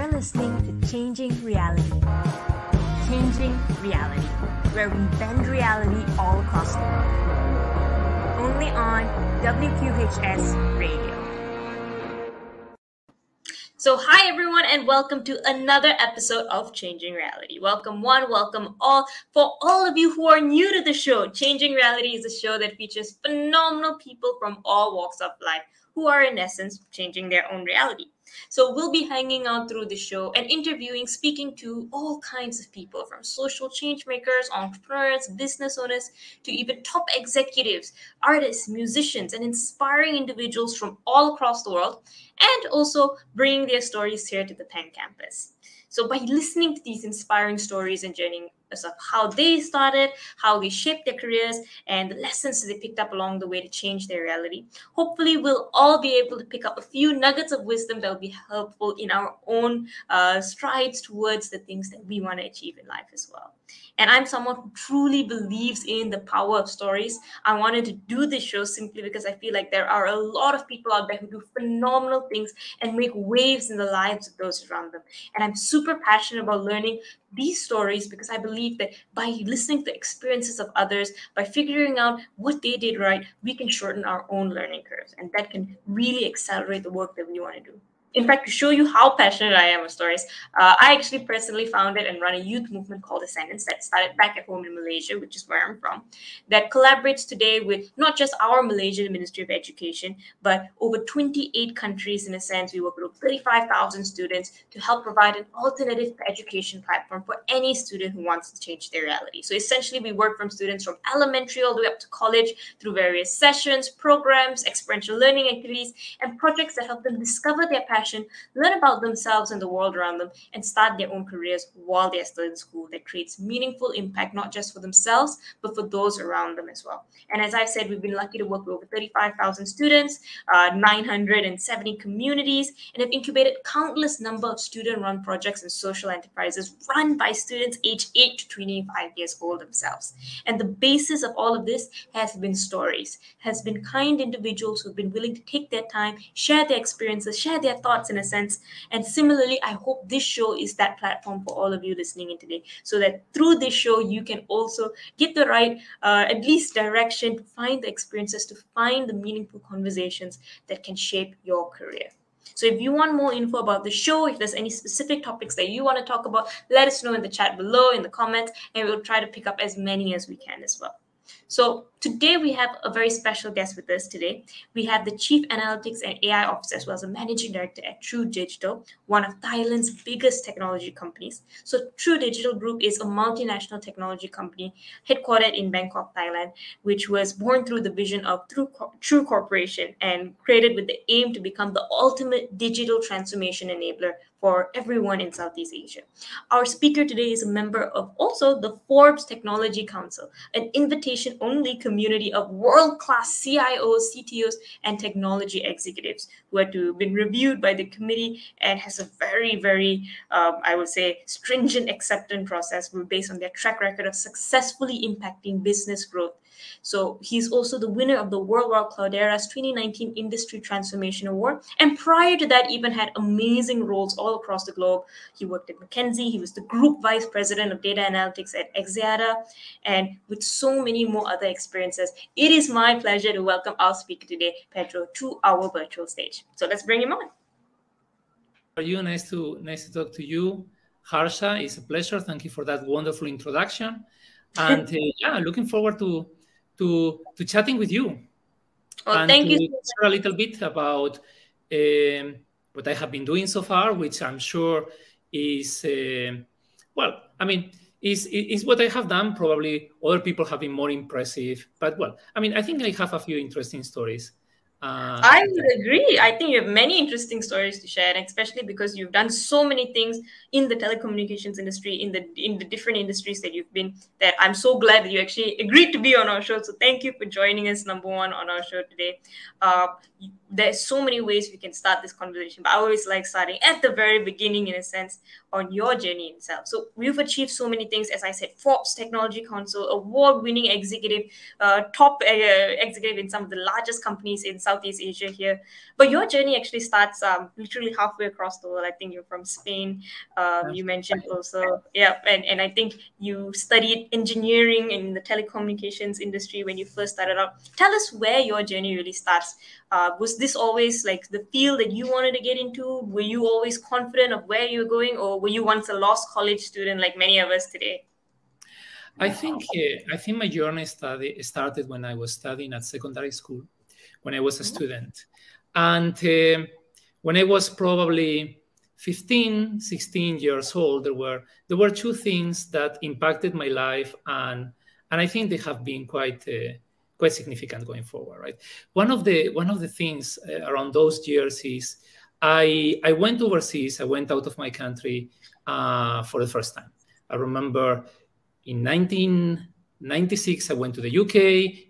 You're listening to Changing Reality. Changing Reality, where we bend reality all across the world. Only on WQHS Radio. So, hi everyone, and welcome to another episode of Changing Reality. Welcome, one, welcome all. For all of you who are new to the show, Changing Reality is a show that features phenomenal people from all walks of life who are, in essence, changing their own reality. So we'll be hanging out through the show and interviewing, speaking to all kinds of people from social change makers, entrepreneurs, business owners, to even top executives, artists, musicians, and inspiring individuals from all across the world, and also bringing their stories here to the Penn campus. So by listening to these inspiring stories and journeying of how they started, how they shaped their careers, and the lessons they picked up along the way to change their reality. Hopefully, we'll all be able to pick up a few nuggets of wisdom that will be helpful in our own uh, strides towards the things that we want to achieve in life as well. And I'm someone who truly believes in the power of stories. I wanted to do this show simply because I feel like there are a lot of people out there who do phenomenal things and make waves in the lives of those around them. And I'm super passionate about learning these stories because I believe that by listening to the experiences of others, by figuring out what they did right, we can shorten our own learning curves. And that can really accelerate the work that we want to do in fact, to show you how passionate I am with stories, uh, I actually personally founded and run a youth movement called Ascendance that started back at home in Malaysia, which is where I'm from, that collaborates today with not just our Malaysian Ministry of Education, but over 28 countries in a sense. We work with 35,000 students to help provide an alternative education platform for any student who wants to change their reality. So essentially, we work from students from elementary all the way up to college through various sessions, programs, experiential learning activities, and projects that help them discover their passion passion, learn about themselves and the world around them, and start their own careers while they're still in school that creates meaningful impact, not just for themselves, but for those around them as well. And as I've said, we've been lucky to work with over 35,000 students, uh, 970 communities, and have incubated countless number of student-run projects and social enterprises run by students aged 8 to 25 years old themselves. And the basis of all of this has been stories, has been kind individuals who've been willing to take their time, share their experiences, share their thoughts, thoughts in a sense. And similarly, I hope this show is that platform for all of you listening in today, so that through this show, you can also get the right, uh, at least direction to find the experiences, to find the meaningful conversations that can shape your career. So if you want more info about the show, if there's any specific topics that you want to talk about, let us know in the chat below, in the comments, and we'll try to pick up as many as we can as well. So today we have a very special guest with us today. We have the Chief Analytics and AI Officer as well as a Managing Director at True Digital, one of Thailand's biggest technology companies. So True Digital Group is a multinational technology company headquartered in Bangkok, Thailand, which was born through the vision of True, True Corporation and created with the aim to become the ultimate digital transformation enabler for everyone in Southeast Asia. Our speaker today is a member of also the Forbes Technology Council, an invitation only community of world class CIOs, CTOs, and technology executives who have to, been reviewed by the committee and has a very, very, um, I would say, stringent acceptance process based on their track record of successfully impacting business growth so he's also the winner of the World War Cloudera's 2019 Industry Transformation Award. And prior to that, even had amazing roles all across the globe. He worked at McKinsey. He was the group vice president of data analytics at Axiata, and with so many more other experiences. It is my pleasure to welcome our speaker today, Pedro, to our virtual stage. So let's bring him on. Are you nice to nice to talk to you, Harsha? It's a pleasure. Thank you for that wonderful introduction. And uh, yeah, looking forward to to to chatting with you. Well, and thank to you. Share a little bit about um, what I have been doing so far, which I'm sure is uh, well. I mean, is is what I have done. Probably other people have been more impressive, but well, I mean, I think I have a few interesting stories uh, I would agree. I think you have many interesting stories to share, especially because you've done so many things in the telecommunications industry, in the in the different industries that you've been. That I'm so glad that you actually agreed to be on our show. So thank you for joining us, number one, on our show today. Uh, there's so many ways we can start this conversation, but I always like starting at the very beginning, in a sense, on your journey itself. So we've achieved so many things, as I said, Forbes Technology Council, award-winning executive, uh, top uh, executive in some of the largest companies in Southeast Asia here. But your journey actually starts um, literally halfway across the world. I think you're from Spain. Um, you mentioned also, yeah, and, and I think you studied engineering in the telecommunications industry when you first started out. Tell us where your journey really starts uh, was this always like the field that you wanted to get into? Were you always confident of where you were going or were you once a lost college student like many of us today? I think uh, i think my journey study started when i was studying at secondary school when i was a mm-hmm. student. And uh, when i was probably 15 16 years old there were there were two things that impacted my life and and i think they have been quite uh, quite significant going forward, right? One of the one of the things uh, around those years is I I went overseas. I went out of my country uh, for the first time. I remember in 1996 I went to the UK.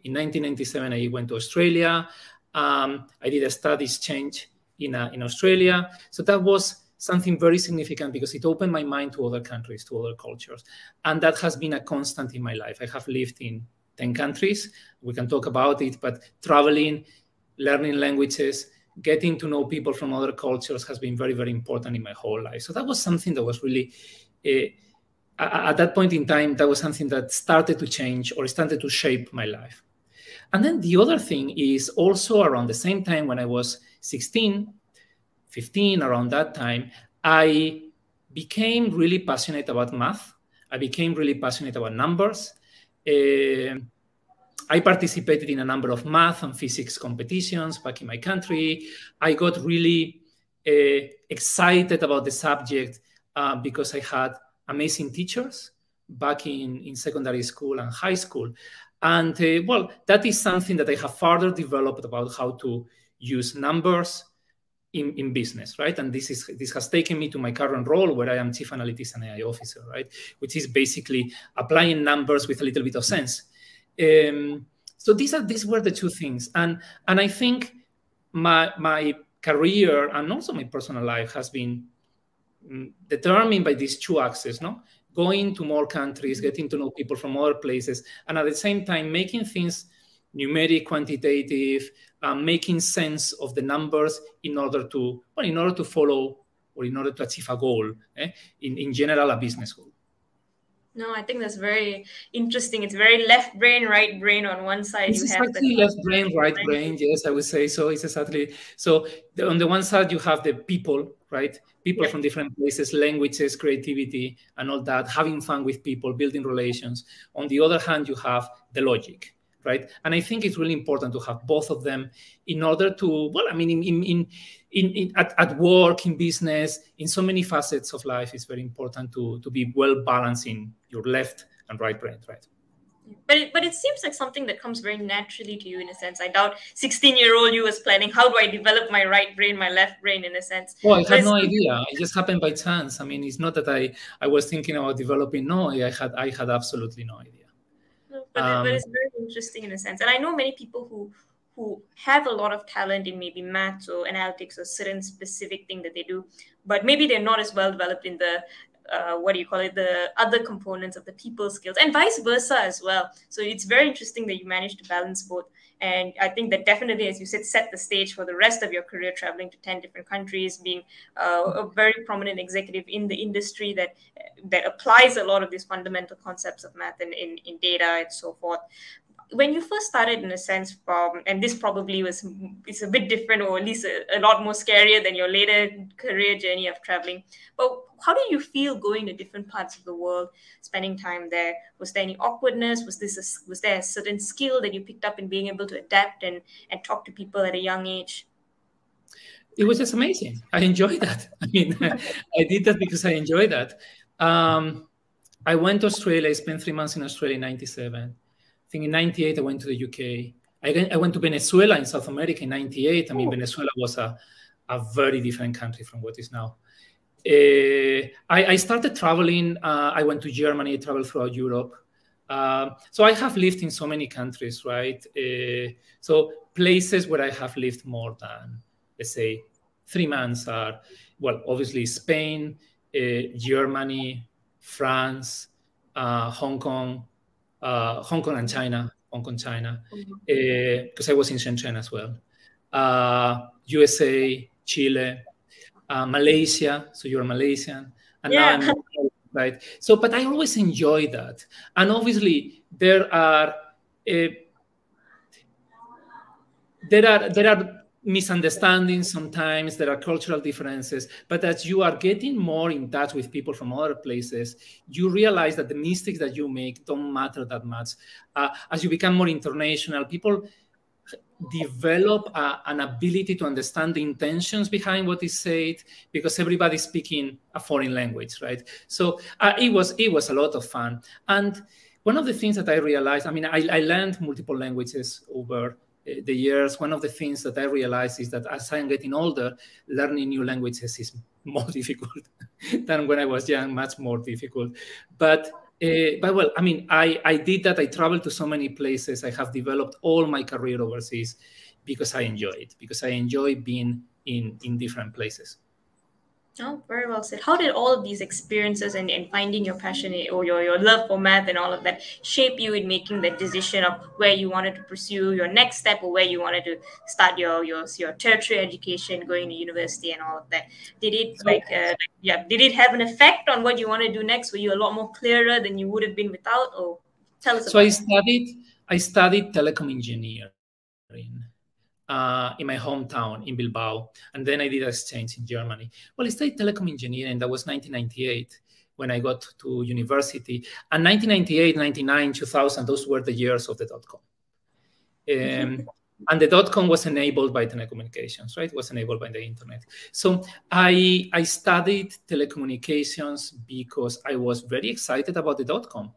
In 1997 I went to Australia. Um, I did a studies change in uh, in Australia. So that was something very significant because it opened my mind to other countries, to other cultures, and that has been a constant in my life. I have lived in 10 countries. We can talk about it, but traveling, learning languages, getting to know people from other cultures has been very, very important in my whole life. So that was something that was really, uh, at that point in time, that was something that started to change or started to shape my life. And then the other thing is also around the same time when I was 16, 15, around that time, I became really passionate about math. I became really passionate about numbers. Uh, I participated in a number of math and physics competitions back in my country. I got really uh, excited about the subject uh, because I had amazing teachers back in, in secondary school and high school. And uh, well, that is something that I have further developed about how to use numbers in, in business, right? And this is this has taken me to my current role where I am chief analytics and AI officer, right? Which is basically applying numbers with a little bit of sense. Um, so these are these were the two things, and and I think my my career and also my personal life has been mm, determined by these two axes, no? Going to more countries, getting to know people from other places, and at the same time making things numeric, quantitative, um, making sense of the numbers in order to well, in order to follow or in order to achieve a goal, eh? in, in general, a business goal. No, I think that's very interesting. It's very left brain, right brain on one side. It's exactly left brain, right brain. Yes, I would say so. It's exactly so. The, on the one side, you have the people, right? People from different places, languages, creativity, and all that. Having fun with people, building relations. On the other hand, you have the logic, right? And I think it's really important to have both of them in order to, well, I mean, in, in, in, in at, at work, in business, in so many facets of life, it's very important to, to be well balanced in your left and right brain, right? But it, but it seems like something that comes very naturally to you in a sense. I doubt 16 year old you was planning how do I develop my right brain, my left brain in a sense. Well, I had no idea. It just happened by chance. I mean, it's not that I I was thinking about developing. No, I had I had absolutely no idea but, um, but it's very interesting in a sense. And I know many people who who have a lot of talent in maybe maths or analytics or certain specific thing that they do, but maybe they're not as well developed in the uh, what do you call it the other components of the people skills and vice versa as well so it's very interesting that you managed to balance both and i think that definitely as you said set the stage for the rest of your career traveling to 10 different countries being uh, a very prominent executive in the industry that that applies a lot of these fundamental concepts of math and in, in data and so forth when you first started in a sense from and this probably was it's a bit different or at least a, a, lot more scarier than your later career journey of traveling. But how did you feel going to different parts of the world spending time there? Was there any awkwardness? Was this a, was there a certain skill that you picked up in being able to adapt and and talk to people at a young age? It was just amazing. I enjoyed that. I mean i did that because i enjoyed that. Um, i went to australia. I spent three months in australia in 97 I think in 98, I went to the UK. I, I went to Venezuela in South America in 98. I mean, Venezuela was a, a very different country from what is now. Uh, I, I, started traveling. Uh, I went to Germany, I traveled throughout Europe. Uh, so I have lived in so many countries, right? Uh, so places where I have lived more than, let's say, three months are, well, obviously Spain, uh, Germany, France, uh, Hong Kong, uh, Hong Kong and China, Hong Kong, China, because mm-hmm. uh, I was in Shenzhen as well. USA, uh, Chile, uh, Malaysia. So you're Malaysian, and yeah. Right. So, but I always enjoy that, and obviously there are. there are there are misunderstandings sometimes there are cultural differences but as you are getting more in touch with people from other places you realize that the mistakes that you make don't matter that much. Uh, as you become more international people develop a, an ability to understand the intentions behind what is said because everybody's speaking a foreign language right? So uh, it was it was a lot of fun. And one of the things that i realized i mean i, I learned multiple languages over the years, one of the things that I realized is that as I'm getting older, learning new languages is more difficult than when I was young, much more difficult. But uh, but well, I mean, I I did that. I traveled to so many places. I have developed all my career overseas because I enjoy it. Because I enjoy being in in different places. Oh, very well said. How did all of these experiences and, and finding your passion or your, your love for math and all of that shape you in making that decision of where you wanted to pursue your next step or where you wanted to start your your, your tertiary education, going to university and all of that? Did it like uh, yeah, did it have an effect on what you want to do next? Were you a lot more clearer than you would have been without? Or tell us. So I studied I studied telecom engineering uh, in my hometown in Bilbao. And then I did an exchange in Germany. Well, I studied telecom engineering. That was 1998 when I got to university. And 1998, 99, 2000, those were the years of the dot com. Um, and the dot com was enabled by telecommunications, right? It was enabled by the internet. So I, I studied telecommunications because I was very excited about the dot com.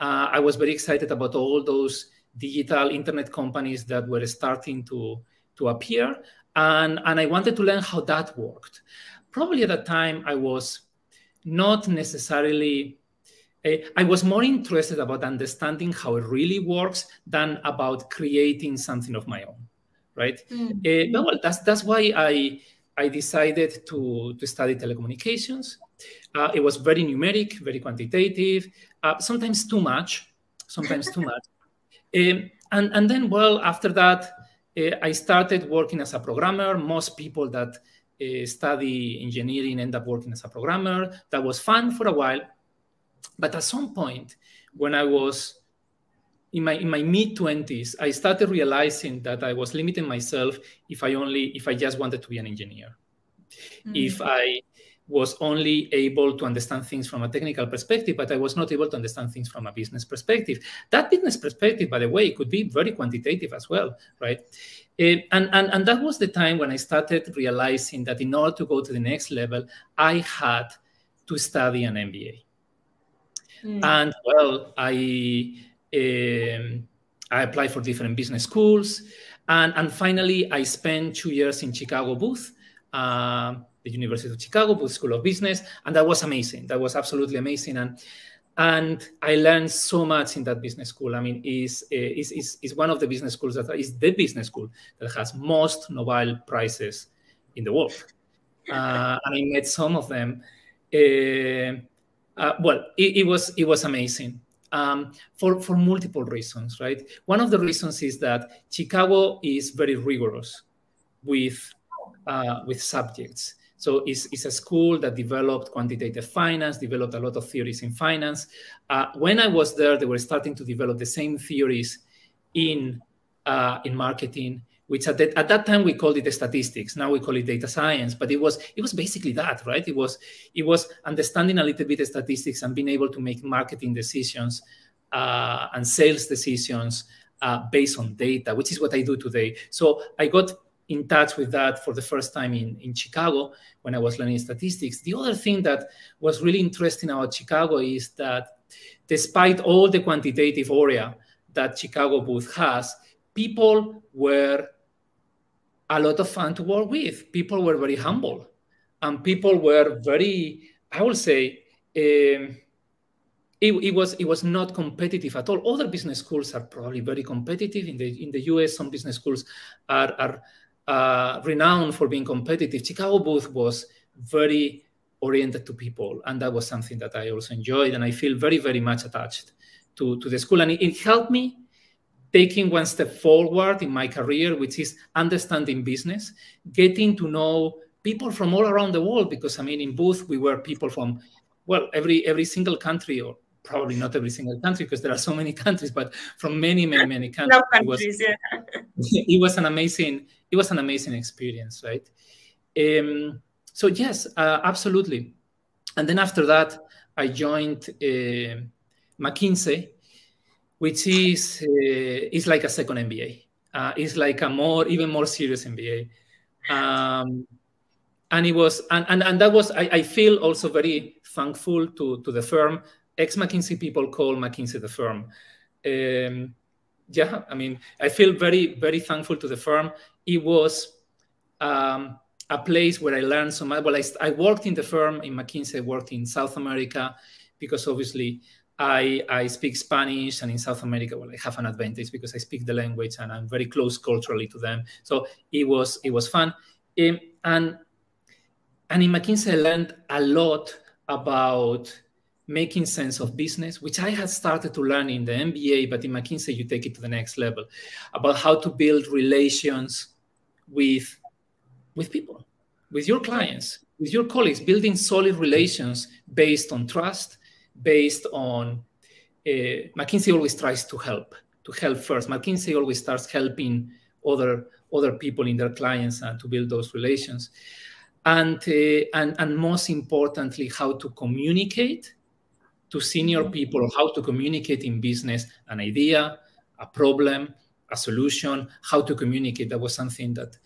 Uh, I was very excited about all those digital internet companies that were starting to, to appear. And, and I wanted to learn how that worked. Probably at that time, I was not necessarily uh, I was more interested about understanding how it really works than about creating something of my own, right? Mm-hmm. Uh, well, that's that's why I I decided to to study telecommunications. Uh, it was very numeric, very quantitative, sometimes too much, sometimes too much. Um, and, and then, well, after that, uh, I started working as a programmer. Most people that uh, study engineering end up working as a programmer. That was fun for a while. But at some point, when I was in my in my mid 20s, I started realizing that I was limiting myself if I only if I just wanted to be an engineer. Mm-hmm. If I was only able to understand things from a technical perspective, but I was not able to understand things from a business perspective. That business perspective, by the way, could be very quantitative as well, right? Uh, and, and, and that was the time when I started realizing that in order to go to the next level, I had to study an MBA. Mm. And well, I um, I applied for different business schools, and and finally I spent two years in Chicago Booth. Uh, the University of Chicago, Booth School of Business, and that was amazing. That was absolutely amazing, and and I learned so much in that business school. I mean, is is is is one of the business schools that is the business school that has most Nobel prizes in the world, uh, and I met some of them. Uh, uh, well, it, it, was it was amazing. Um, for, for multiple reasons, right? One of the reasons is that Chicago is very rigorous with uh, with subjects. So it's, it's a school that developed quantitative finance, developed a lot of theories in finance. Uh, when I was there, they were starting to develop the same theories in, uh, in marketing, which at, at that time we called it statistics. Now we call it data science, but it was it was basically that, right? It was it was understanding a little bit of statistics and being able to make marketing decisions uh, and sales decisions uh, based on data, which is what I do today. So I got in touch with that for the first time in, in Chicago when I was learning statistics. The other thing that was really interesting about Chicago is that despite all the quantitative area that Chicago Booth has, people were a lot of fun to work with. People were very humble, and people were very, I would say, um, it, it, was it was not competitive at all. Other business schools are probably very competitive. In the in the US, some business schools are are uh, renowned for being competitive. Chicago Booth was very oriented to people, and that was something that I also enjoyed, and I feel very very much attached to to the school, and it, it helped me taking one step forward in my career, which is understanding business, getting to know people from all around the world. Because I mean, in Booth, we were people from well every every single country or probably not every single country because there are so many countries, but from many, many, many countries. countries it, was, yeah. it was an amazing, it was an amazing experience, right? Um, so yes, uh, absolutely. And then after that, I joined uh, McKinsey, which is uh, is like a second MBA. Uh, it's like a more, even more serious MBA. Um, and it was, and, and, and that was, I, I feel also very thankful to, to the firm ex McKinsey people call McKinsey the firm. Um, yeah, I mean, I feel very, very thankful to the firm. It was um, a place where I learned so much. Well, I, I worked in the firm in McKinsey, worked in South America because obviously I, I speak Spanish, and in South America, well, I have an advantage because I speak the language and I'm very close culturally to them. So it was it was fun, um, and and in McKinsey, I learned a lot about making sense of business, which I had started to learn in the MBA, but in McKinsey, you take it to the next level about how to build relations with, with people, with your clients, with your colleagues, building solid relations based on trust, based on uh, McKinsey always tries to help, to help first. McKinsey always starts helping other other people in their clients and to build those relations. And, uh, and, and most importantly, how to communicate to senior people or how to communicate in business an idea, a problem, a solution, how to communicate. That was something that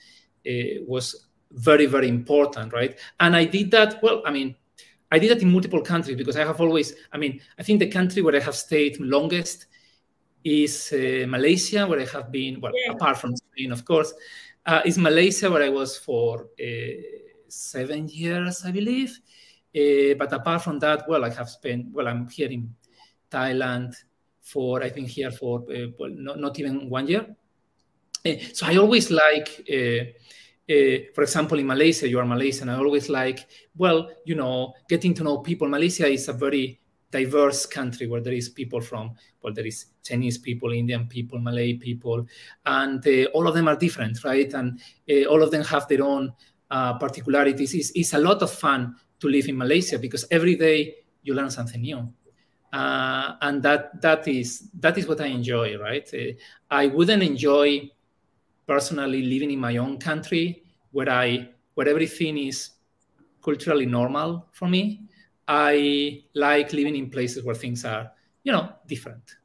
uh, was very, very important, right? And I did that, well, I mean, I did that in multiple countries because I have always, I mean, I think the country where I have stayed longest is uh, Malaysia, where I have been, well, yeah. apart from Spain, of course, uh, is Malaysia, where I was for uh, seven years, I believe. Uh, but apart from that, well, I have spent, well, I'm here in Thailand for, I think here for, uh, well, not, not even one year. Uh, so I always like, uh, uh, for example, in Malaysia, you are Malaysian. I always like, well, you know, getting to know people. Malaysia is a very diverse country where there is people from, well, there is Chinese people, Indian people, Malay people, and uh, all of them are different, right? And all of them have their own particularities. It's, it's a lot of fun to live in Malaysia because every day you learn something new. Uh, and that that is that is what I enjoy, right? Uh, I wouldn't enjoy personally living in my own country where I where everything is culturally normal for me. I like living in places where things are, you know, different.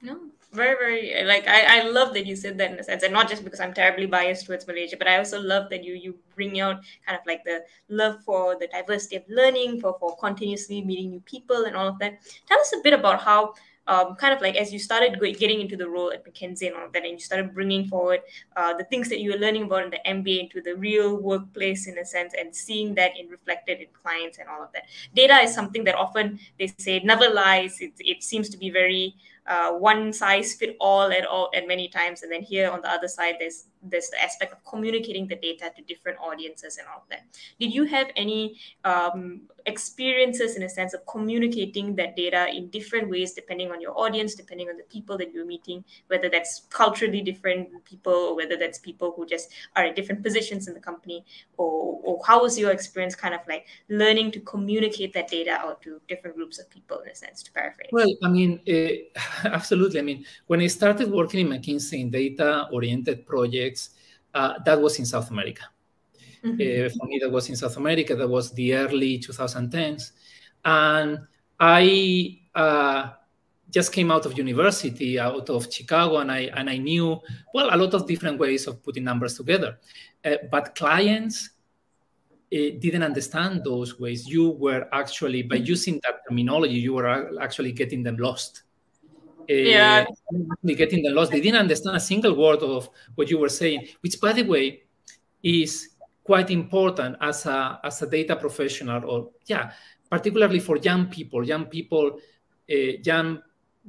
No, very very like I, I love that you said that in a sense and not just because i'm terribly biased towards malaysia but i also love that you you bring out kind of like the love for the diversity of learning for for continuously meeting new people and all of that tell us a bit about how um, kind of like as you started getting into the role at McKinsey and all of that, and you started bringing forward uh, the things that you were learning about in the MBA into the real workplace in a sense, and seeing that in reflected in clients and all of that. Data is something that often they say never lies. It, it seems to be very uh, one size fit all at all at many times. And then here on the other side there's there's the aspect of communicating the data to different audiences and all that. Did you have any um, experiences in a sense of communicating that data in different ways depending on your audience depending on the people that you're meeting whether that's culturally different people or whether that's people who just are at different positions in the company? Or, or how was your experience kind of like learning to communicate that data out to different groups of people in a sense to paraphrase? Well i mean uh, absolutely i mean when i started working in mckinsey in data oriented projects uh, that was in south america Mm-hmm. Uh, for me, that was in South America. That was the early 2010s, and I uh, just came out of university, out of Chicago, and I and I knew well a lot of different ways of putting numbers together, uh, but clients. Uh, didn't understand those ways. You were actually, by mm-hmm. using that terminology, you were actually getting them lost. Uh, yeah. Getting them lost. They didn't understand a single word of what you were saying, which, by the way, is quite important as a as a data professional or yeah particularly for young people, young people, uh, young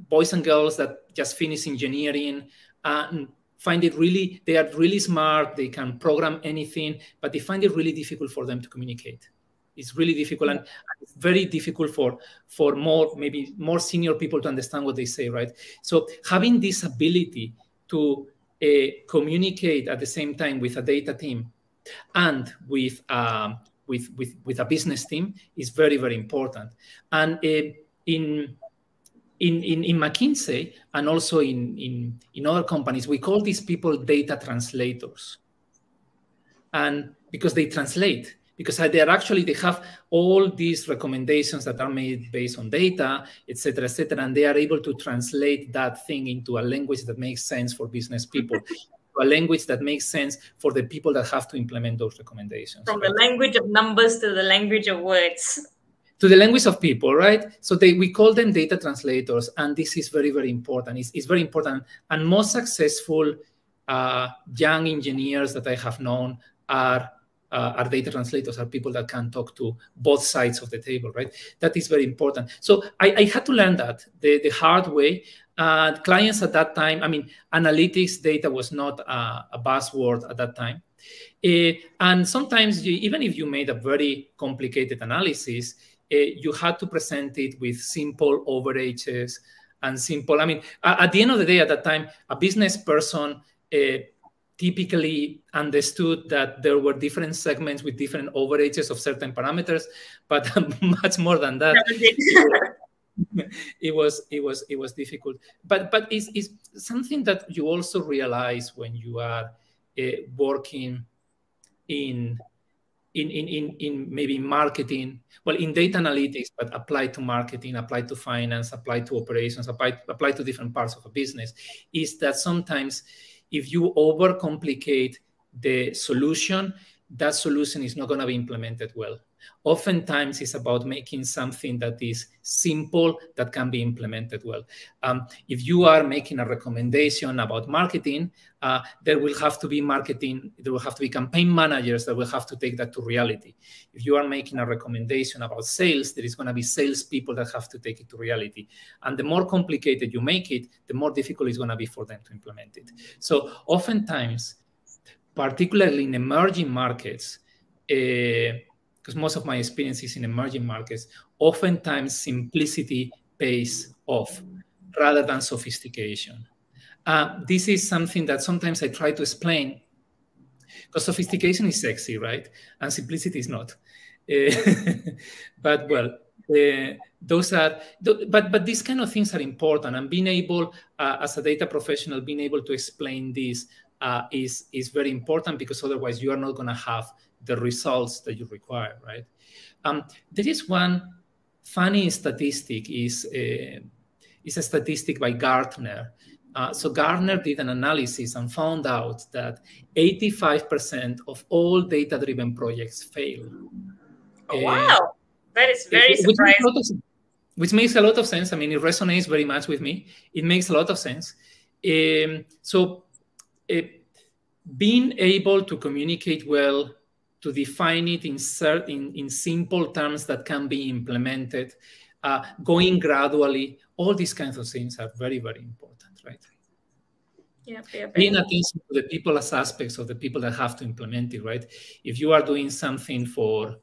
boys and girls that just finish engineering and find it really, they are really smart, they can program anything, but they find it really difficult for them to communicate. It's really difficult and it's very difficult for for more maybe more senior people to understand what they say, right? So having this ability to uh, communicate at the same time with a data team and with um, with, with with a business team is very very important. And uh, in in, in, in McKinsey and also in, in, in other companies, we call these people data translators. And because they translate, because they are actually they have all these recommendations that are made based on data, et cetera, et cetera, and they are able to translate that thing into a language that makes sense for business people. a language that makes sense for the people that have to implement those recommendations. From right? the language of numbers to the language of words to the language of people, right? So they, we call them data translators, and this is very, very important. It's, it's very important. And most successful uh, young engineers that I have known are uh, are data translators, are people that can talk to both sides of the table, right? That is very important. So I, I had to learn that the, the hard way. Uh, clients at that time, I mean, analytics data was not a, a buzzword at that time. Uh, and sometimes, you, even if you made a very complicated analysis, uh, you had to present it with simple overages and simple. I mean, at the end of the day, at that time, a business person uh, typically understood that there were different segments with different overages of certain parameters, but much more than that. it was it was it was difficult but but it's, it's something that you also realize when you are uh, working in in, in, in, in maybe marketing, well, in data analytics, but applied to marketing, applied to finance, applied to operations, applied, applied to different parts of a business, is that sometimes if you overcomplicate the solution, that solution is not going to be implemented well. Oftentimes, it's about making something that is simple that can be implemented well. Um, if you are making a recommendation about marketing, uh, there will have to be marketing, there will have to be campaign managers that will have to take that to reality. If you are making a recommendation about sales, there is going to be salespeople that have to take it to reality. And the more complicated you make it, the more difficult it's going to be for them to implement it. So, oftentimes, particularly in emerging markets, uh, because most of my experience is in emerging markets, oftentimes simplicity pays off rather than sophistication. Uh, this is something that sometimes I try to explain because sophistication is sexy, right? And simplicity is not. Uh, but well, uh, those are, but but these kind of things are important, and being able, uh, as a data professional, being able to explain this uh, is is very important because otherwise you are not going to have the results that you require, right? Um, there is one funny statistic is uh, is a statistic by Gartner. Uh, so Gartner did an analysis and found out that 85% of all data-driven projects fail. Oh, wow, uh, that is very which surprising. Makes of, which makes a lot of sense. I mean, it resonates very much with me. It makes a lot of sense. Um, so, uh, being able to communicate well to define it in, certain, in simple terms that can be implemented, uh, going gradually, all these kinds of things are very, very important, right? Yeah, yeah, Paying attention to the people as aspects of the people that have to implement it, right? If you are doing something for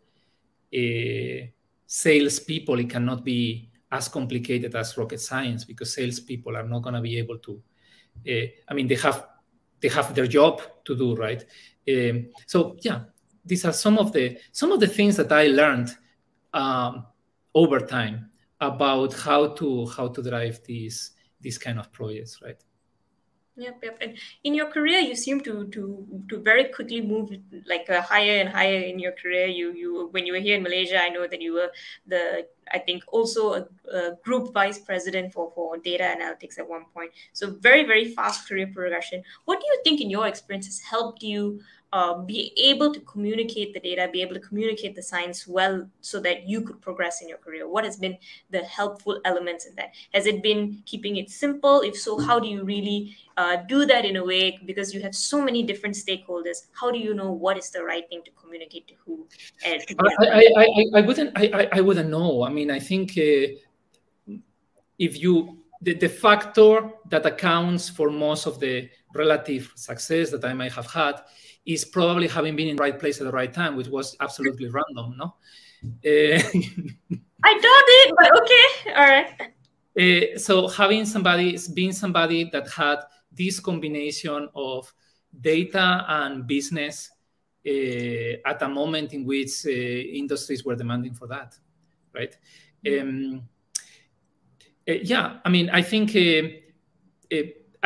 uh, salespeople, it cannot be as complicated as rocket science because salespeople are not going to be able to. Uh, I mean, they have they have their job to do, right? Um, so yeah, these are some of the some of the things that I learned um, over time about how to how to drive these these kind of projects, right? Yep, yep. And in your career, you seem to to to very quickly move like uh, higher and higher in your career. You you when you were here in Malaysia, I know that you were the I think also a, a group vice president for for data analytics at one point. So very very fast career progression. What do you think, in your experience, has helped you uh, be able to communicate the data, be able to communicate the science well so that you could progress in your career? What has been the helpful elements in that? Has it been keeping it simple? If so, how do you really uh, do that in a way? Because you have so many different stakeholders. How do you know what is the right thing to communicate to who? To I, I, I, I, wouldn't I, I wouldn't know. I mean, I think uh, if you the, the factor that accounts for most of the relative success that I might have had is probably having been in the right place at the right time, which was absolutely random, no? Uh, I doubt it, but okay, all right. Uh, so having somebody, being somebody that had this combination of data and business uh, at a moment in which uh, industries were demanding for that, right? Um, yeah, I mean, I think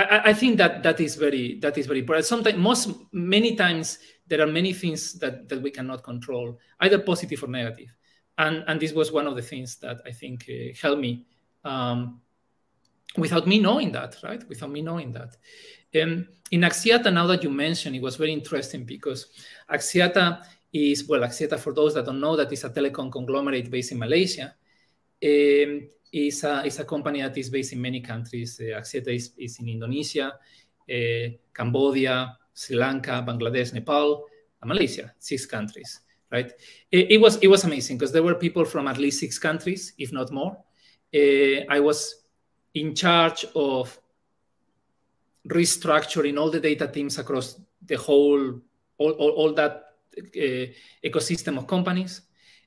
I, I, think that that is very that is very important. Sometimes, most many times, there are many things that that we cannot control, either positive or negative, and and this was one of the things that I think uh, helped me. Um, without me knowing that, right? Without me knowing that. Um, in Axiata, now that you mentioned, it was very interesting because Axiata is, well, Axiata, for those that don't know, that is a telecom conglomerate based in Malaysia. Um, is a, is a company that is based in many countries. Uh, Axiata is, is, in Indonesia, uh, Cambodia, Sri Lanka, Bangladesh, Nepal, and Malaysia, six countries, right? It, it was, it was amazing because there were people from at least six countries, if not more. Uh, I was in charge of restructuring all the data teams across the whole, all, all, all that ecosystem of companies.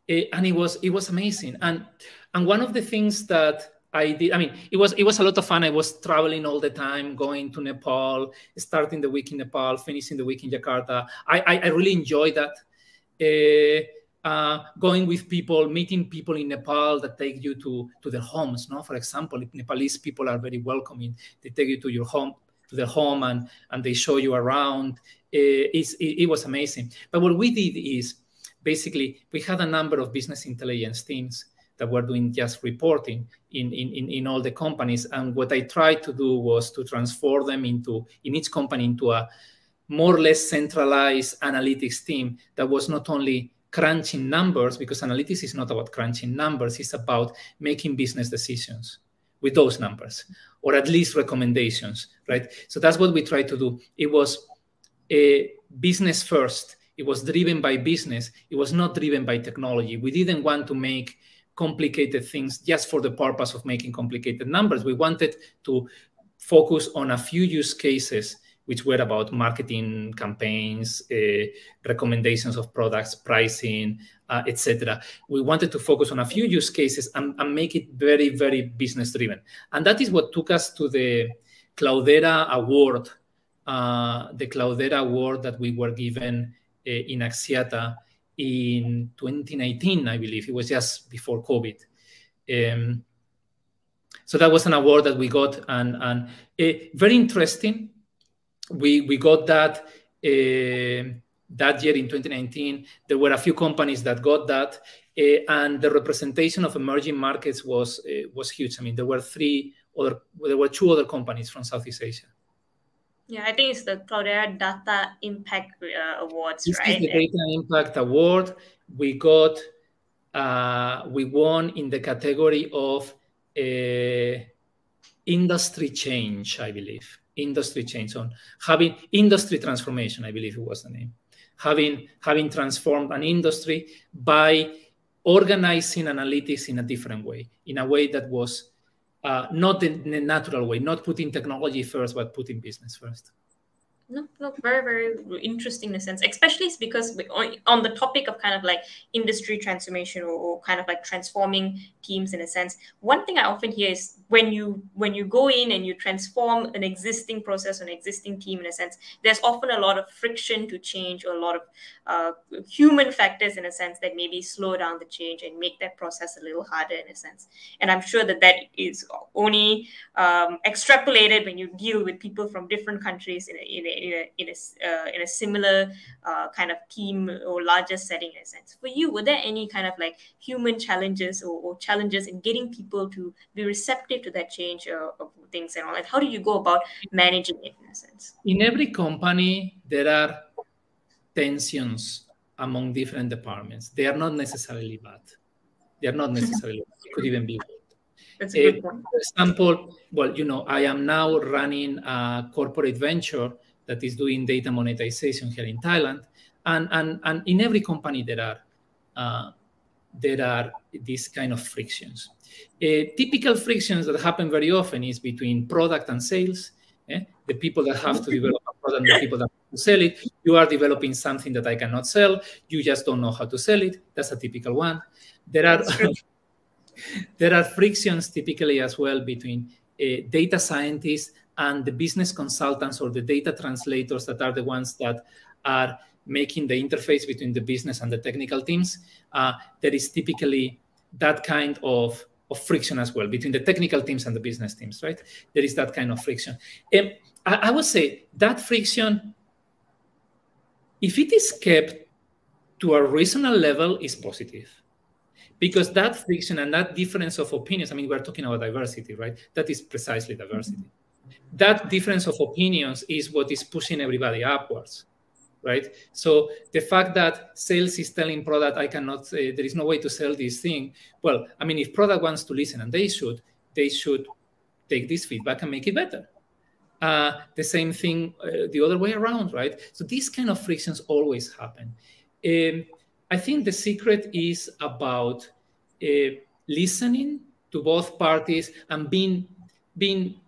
And it was, it was amazing. And and one of the things that I did, I mean, it was it was a lot of fun. I was traveling all the time, going to Nepal, starting the week in Nepal, finishing the week in Jakarta. I I, I really enjoyed that. Uh, uh, going with people, meeting people in Nepal that take you to to their homes. No, for example, Nepalese people are very welcoming. They take you to your home, to their home, and and they show you around. Uh, it, it was amazing. But what we did is basically we had a number of business intelligence teams that were doing just reporting in, in, in all the companies. And what I tried to do was to transform them into, in each company, into a more or less centralized analytics team that was not only crunching numbers, because analytics is not about crunching numbers, it's about making business decisions with those numbers, or at least recommendations, right? So that's what we tried to do. It was a business first. It was driven by business. It was not driven by technology. We didn't want to make complicated things just for the purpose of making complicated numbers. We wanted to focus on a few use cases which were about marketing campaigns, uh, recommendations of products, pricing, uh, etc. We wanted to focus on a few use cases and, and make it very, very business driven. And that is what took us to the Cloudera Award, uh, the Cloudera Award that we were given uh, in Axiata in 2019, I believe. It was just before COVID. Um, so that was an award that we got, and and uh, very interesting. We we got that uh, that year in 2019. There were a few companies that got that, uh, and the representation of emerging markets was was huge. I mean, there were three other, there were two other companies from Southeast Asia. Yeah, I think it's the Cloudera Data Impact uh, Awards, this right? Is the Data Impact Award. We got, uh, we won in the category of uh, industry change, I believe. Industry change on having industry transformation, I believe it was the name. Having having transformed an industry by organizing analytics in a different way, in a way that was uh, not in a natural way, not putting technology first, but putting business first. No, no, very, very interesting in a sense, especially because on the topic of kind of like industry transformation or, or kind of like transforming teams in a sense. One thing I often hear is when you when you go in and you transform an existing process or an existing team in a sense there's often a lot of friction to change or a lot of uh, human factors in a sense that maybe slow down the change and make that process a little harder in a sense and i'm sure that that is only um, extrapolated when you deal with people from different countries in a in a in a, in a, uh, in a similar uh, kind of team or larger setting in a sense for you were there any kind of like human challenges or, or challenges in getting people to be receptive to that change uh, of things and all that? How do you go about managing it in a sense? In every company, there are tensions among different departments. They are not necessarily bad. They are not necessarily bad. It could even be good. That's a good uh, point. For example, well, you know, I am now running a corporate venture that is doing data monetization here in Thailand. And, and, and in every company there are uh, there are these kind of frictions. Uh, typical frictions that happen very often is between product and sales. Eh? The people that have to develop a product the people that have to sell it. You are developing something that I cannot sell. You just don't know how to sell it. That's a typical one. There are there are frictions typically as well between uh, data scientists and the business consultants or the data translators that are the ones that are making the interface between the business and the technical teams. Uh, there is typically that kind of, of friction as well between the technical teams and the business teams, right? There is that kind of friction. Um, I, I would say that friction, if it is kept to a reasonable level, is positive because that friction and that difference of opinions i mean we're talking about diversity right that is precisely diversity that difference of opinions is what is pushing everybody upwards right? So the fact that sales is telling product i cannot uh, there is no way to sell this thing well i mean if product wants to listen and they should they should take this feedback and make it better. Uh, the same thing uh, the other way around right? So these kind of frictions always happen. Um, i think the secret is about uh, listening to both parties and being being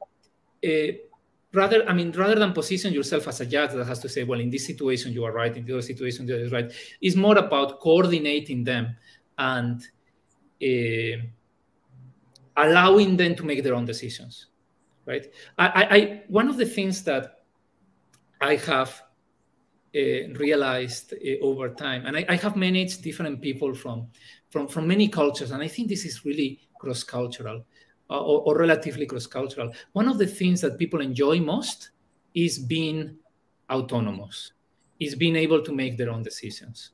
rather, I mean, rather than position yourself as a judge that has to say, well, in this situation you are right, in the other situation the other is right, it's more about coordinating them and uh, allowing them to make their own decisions, right? I, I one of the things that I have uh, realized uh, over time, and I, I, have managed different people from, from from many cultures, and I think this is really cross-cultural uh, or, or, relatively cross-cultural. One of the things that people enjoy most is being autonomous, is being able to make their own decisions,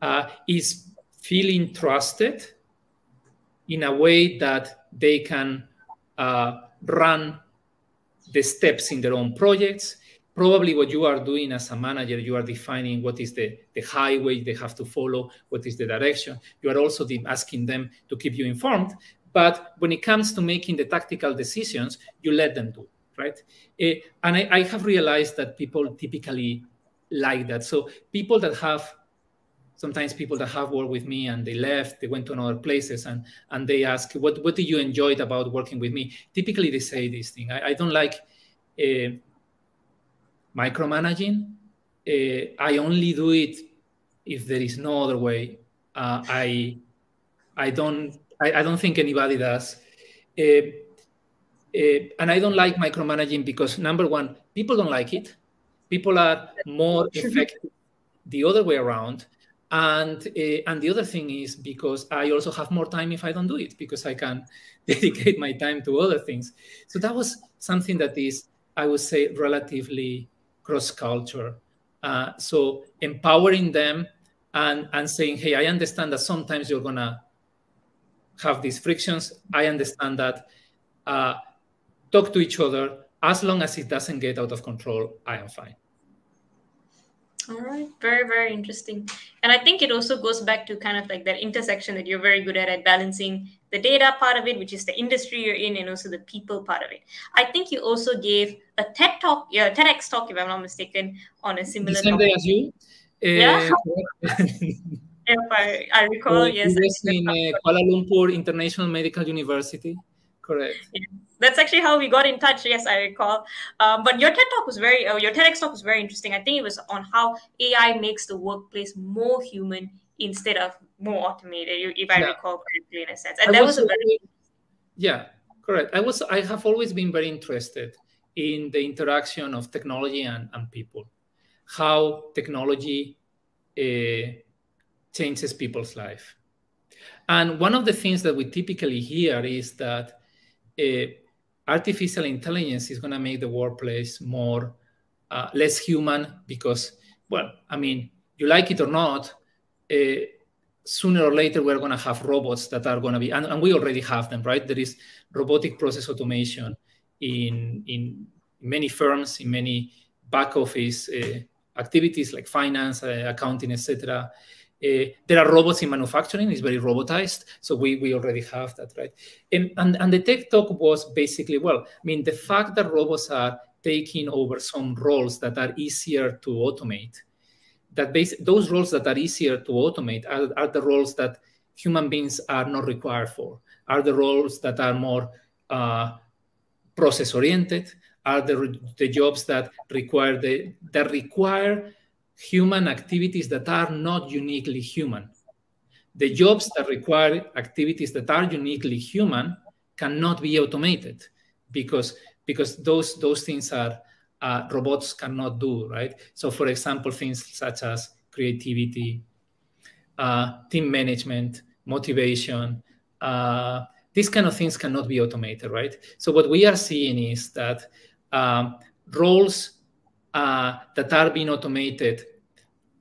uh, is feeling trusted in a way that they can uh, run the steps in their own projects. Probably what you are doing as a manager, you are defining what is the, the highway they have to follow, what is the direction. You are also asking them to keep you informed, but when it comes to making the tactical decisions, you let them do, right? Uh, and I, I have realized that people typically like that. So people that have sometimes people that have worked with me and they left, they went to other places and and they ask, what what do you enjoyed about working with me? Typically they say this thing. I, I don't like uh, micromanaging. Uh, I only do it if there is no other way. Uh, I I don't I, I don't think anybody does. Uh, uh, and I don't like micromanaging because number one, people don't like it. People are more effective the other way around. And uh, and the other thing is because I also have more time if I don't do it because I can dedicate my time to other things. So that was something that is, I would say, relatively cross culture. Uh, so empowering them and and saying, hey, I understand that sometimes you're gonna have these frictions. I understand that. Uh, talk to each other. As long as it doesn't get out of control, I am fine. All right, very, very interesting. And I think it also goes back to kind of like that intersection that you're very good at at balancing the data part of it, which is the industry you're in, and also the people part of it. I think you also gave a TED talk, yeah, TEDx talk, if I'm not mistaken, on a similar. The same topic. day as you. Yeah. If I, I recall, yes. in uh, Kuala Lumpur International Medical University. Correct. Yeah. That's actually how we got in touch. Yes, I recall. Um, but your TED talk was very, uh, your TEDx talk was very interesting. I think it was on how AI makes the workplace more human instead of more automated, if I yeah. recall correctly, in a sense. And I that was, was a very yeah, correct. I was, I have always been very interested in the interaction of technology and, and people, how technology uh, changes people's life. And one of the things that we typically hear is that uh, artificial intelligence is going to make the workplace more uh, less human because, well, I mean, you like it or not, uh, sooner or later we're going to have robots that are going to be, and, and, we already have them, right? There is robotic process automation in in many firms, in many back office uh, activities like finance, uh, accounting, etc. Uh, there are robots in manufacturing; it's very robotized, so we we already have that, right? And, and and the TED talk was basically well. I mean, the fact that robots are taking over some roles that are easier to automate. That base, those roles that are easier to automate are, are the roles that human beings are not required for. Are the roles that are more uh, process oriented, are the, the jobs that require the that require human activities that are not uniquely human. The jobs that require activities that are uniquely human cannot be automated because because those those things are uh, robots cannot do right. So, for example, things such as creativity, uh, team management, motivation, uh, these kind of things cannot be automated, right? So what we are seeing is that um, roles uh, that are being automated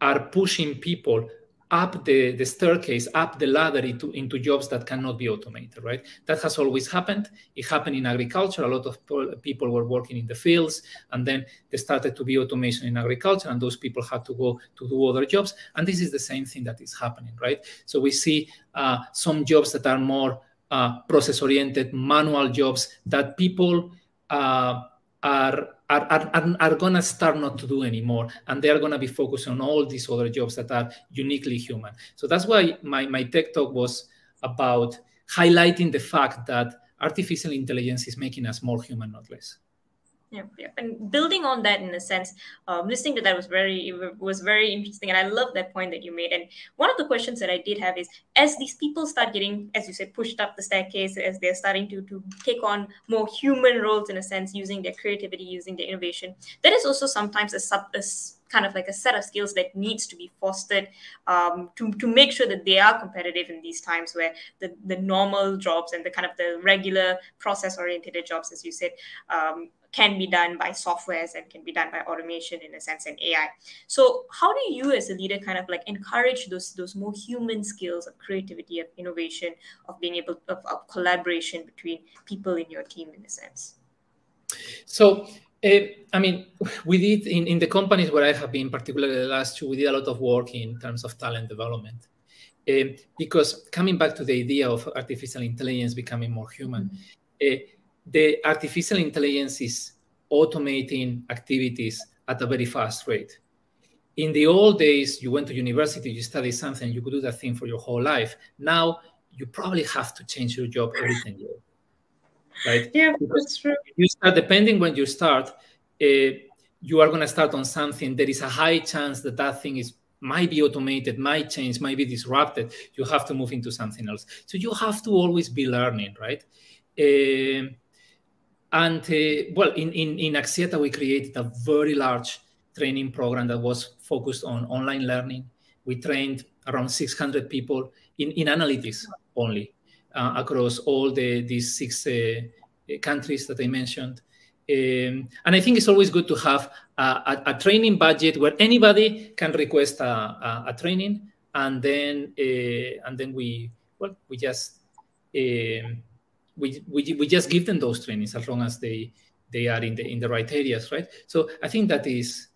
are pushing people up the, the staircase, up the ladder into, into jobs that cannot be automated, right? That has always happened. It happened in agriculture. A lot of people were working in the fields, and then there started to be automation in agriculture, and those people had to go to do other jobs. And this is the same thing that is happening, right? So we see uh, some jobs that are more uh, process oriented, manual jobs that people uh, are are, are, are going to start not to do anymore and they are going to be focused on all these other jobs that are uniquely human. So that's why my, my TED talk was about highlighting the fact that artificial intelligence is making us more human not less yeah. And building on that, in a sense, um, listening to that was very was very interesting, and I love that point that you made. And one of the questions that I did have is, as these people start getting, as you said, pushed up the staircase, as they're starting to to take on more human roles, in a sense, using their creativity, using their innovation, that is also sometimes a sub a kind of like a set of skills that needs to be fostered um, to, to make sure that they are competitive in these times where the, the normal jobs and the kind of the regular process oriented jobs as you said um, can be done by softwares and can be done by automation in a sense and AI. So how do you as a leader kind of like encourage those those more human skills of creativity, of innovation, of being able of, of collaboration between people in your team in a sense? So uh, I mean, we did in, in the companies where I have been, particularly the last two, we did a lot of work in terms of talent development. Uh, because coming back to the idea of artificial intelligence becoming more human, mm-hmm. uh, the artificial intelligence is automating activities at a very fast rate. In the old days, you went to university, you studied something, you could do that thing for your whole life. Now, you probably have to change your job every 10 years. Right? Yeah, because that's true. You start, depending when you start, uh, you are going to start on something. There is a high chance that that thing is might be automated, might change, might be disrupted. You have to move into something else. So you have to always be learning, right? Uh, and uh, well, in, in, in Axiata, we created a very large training program that was focused on online learning. We trained around 600 people in, in analytics only uh, across all the these six uh, countries that I mentioned. Um, and I think it's always good to have a, a, a training budget where anybody can request a, a, a training, and then uh, and then we well we just um, we, we, just give them those trainings as long as they they are in the in the right areas, right? So I think that is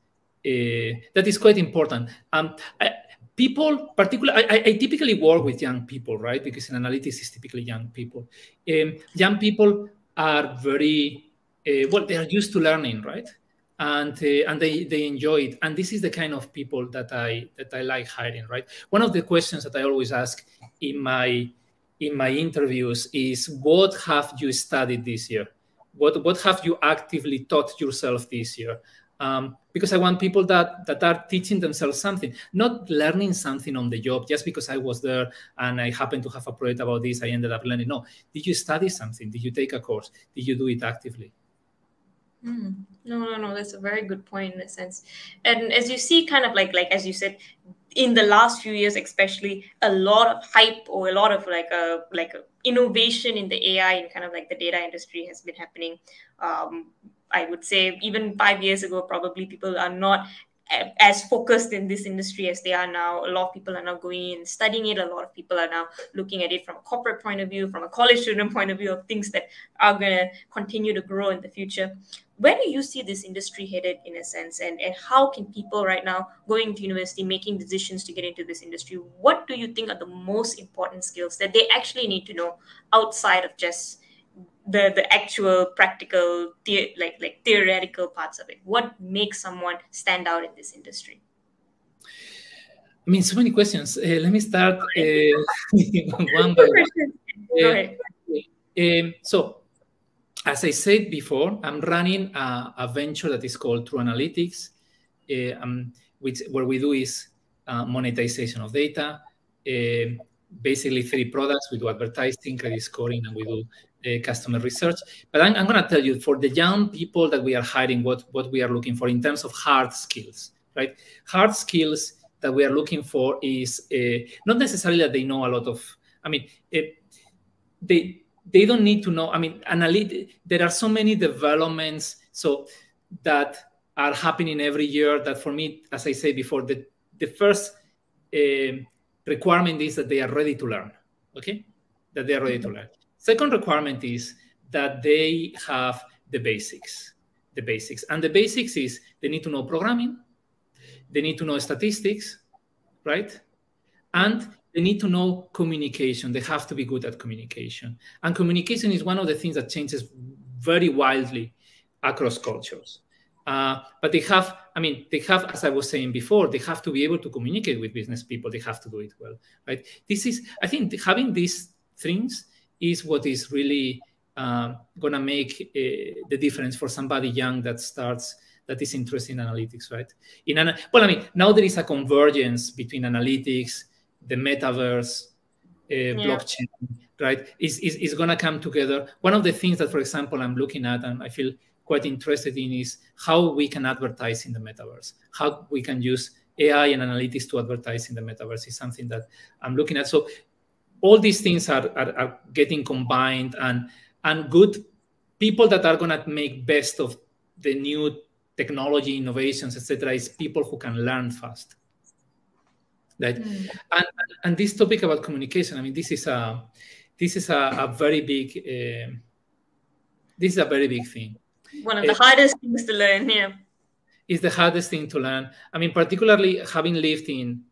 uh, that is quite important. Um, I, people, particularly, I, I, typically work with young people, right? Because in analytics, it's typically young people. Um, young people are very uh, well; they are used to learning, right? And uh, and they they enjoy it. And this is the kind of people that I that I like hiring, right? One of the questions that I always ask in my in my interviews is what have you studied this year? What, what have you actively taught yourself this year? Um, because I want people that, that are teaching themselves something, not learning something on the job just because I was there and I happened to have a project about this, I ended up learning. No, did you study something? Did you take a course? Did you do it actively? Mm. No, no, no. That's a very good point in a sense. And as you see, kind of like like as you said, in the last few years especially a lot of hype or a lot of like a like a innovation in the ai and kind of like the data industry has been happening um, i would say even five years ago probably people are not as focused in this industry as they are now. A lot of people are now going in studying it. A lot of people are now looking at it from a corporate point of view, from a college student point of view of things that are going to continue to grow in the future. Where do you see this industry headed in a sense? And, and how can people right now going to university making decisions to get into this industry what do you think are the most important skills that they actually need to know outside of just the the actual practical the, like like theoretical parts of it? What makes someone stand out in this industry? I mean, so many questions. Uh, let me start uh, one by one. Uh, um, so, as I said before, I'm running a, a venture that is called True Analytics, uh, um, which what we do is uh, monetization of data. Uh, basically, three products: we do advertising, credit scoring, and we do uh, customer research. But I'm, I'm going to tell you for the young people that we are hiring, what what we are looking for in terms of hard skills, right? Hard skills that we are looking for is not necessarily that they know a lot of. I mean, they they don't need to know. I mean, analytic, there are so many developments so that are happening every year that for me, as I said before, the, the first uh, requirement is that they are ready to learn. Okay, that they are ready to learn. Second requirement is that they have the basics. The basics. And the basics is they need to know programming, they need to know statistics, right? And they need to know communication. They have to be good at communication. And communication is one of the things that changes very wildly across cultures. Uh, but they have, I mean, they have, as I was saying before, they have to be able to communicate with business people. They have to do it well, right? This is, I think, having these things is what is really uh, gonna make uh, the difference for somebody young that starts that is interested in analytics, right? In an, well, I mean, now there is a convergence between analytics the metaverse, uh, yeah. blockchain, right, is, is, is going to come together. One of the things that, for example, I'm looking at and I feel quite interested in is how we can advertise in the metaverse, how we can use AI and analytics to advertise in the metaverse is something that I'm looking at. So all these things are, are, are getting combined and and good people that are going to make best of the new technology innovations etc is people who can learn fast right? Mm. and, and this topic about communication i mean this is a this is a, a very big uh, this is a very big thing. One of the uh, hardest things to learn yeah. Is the hardest thing to learn. I mean particularly having lived in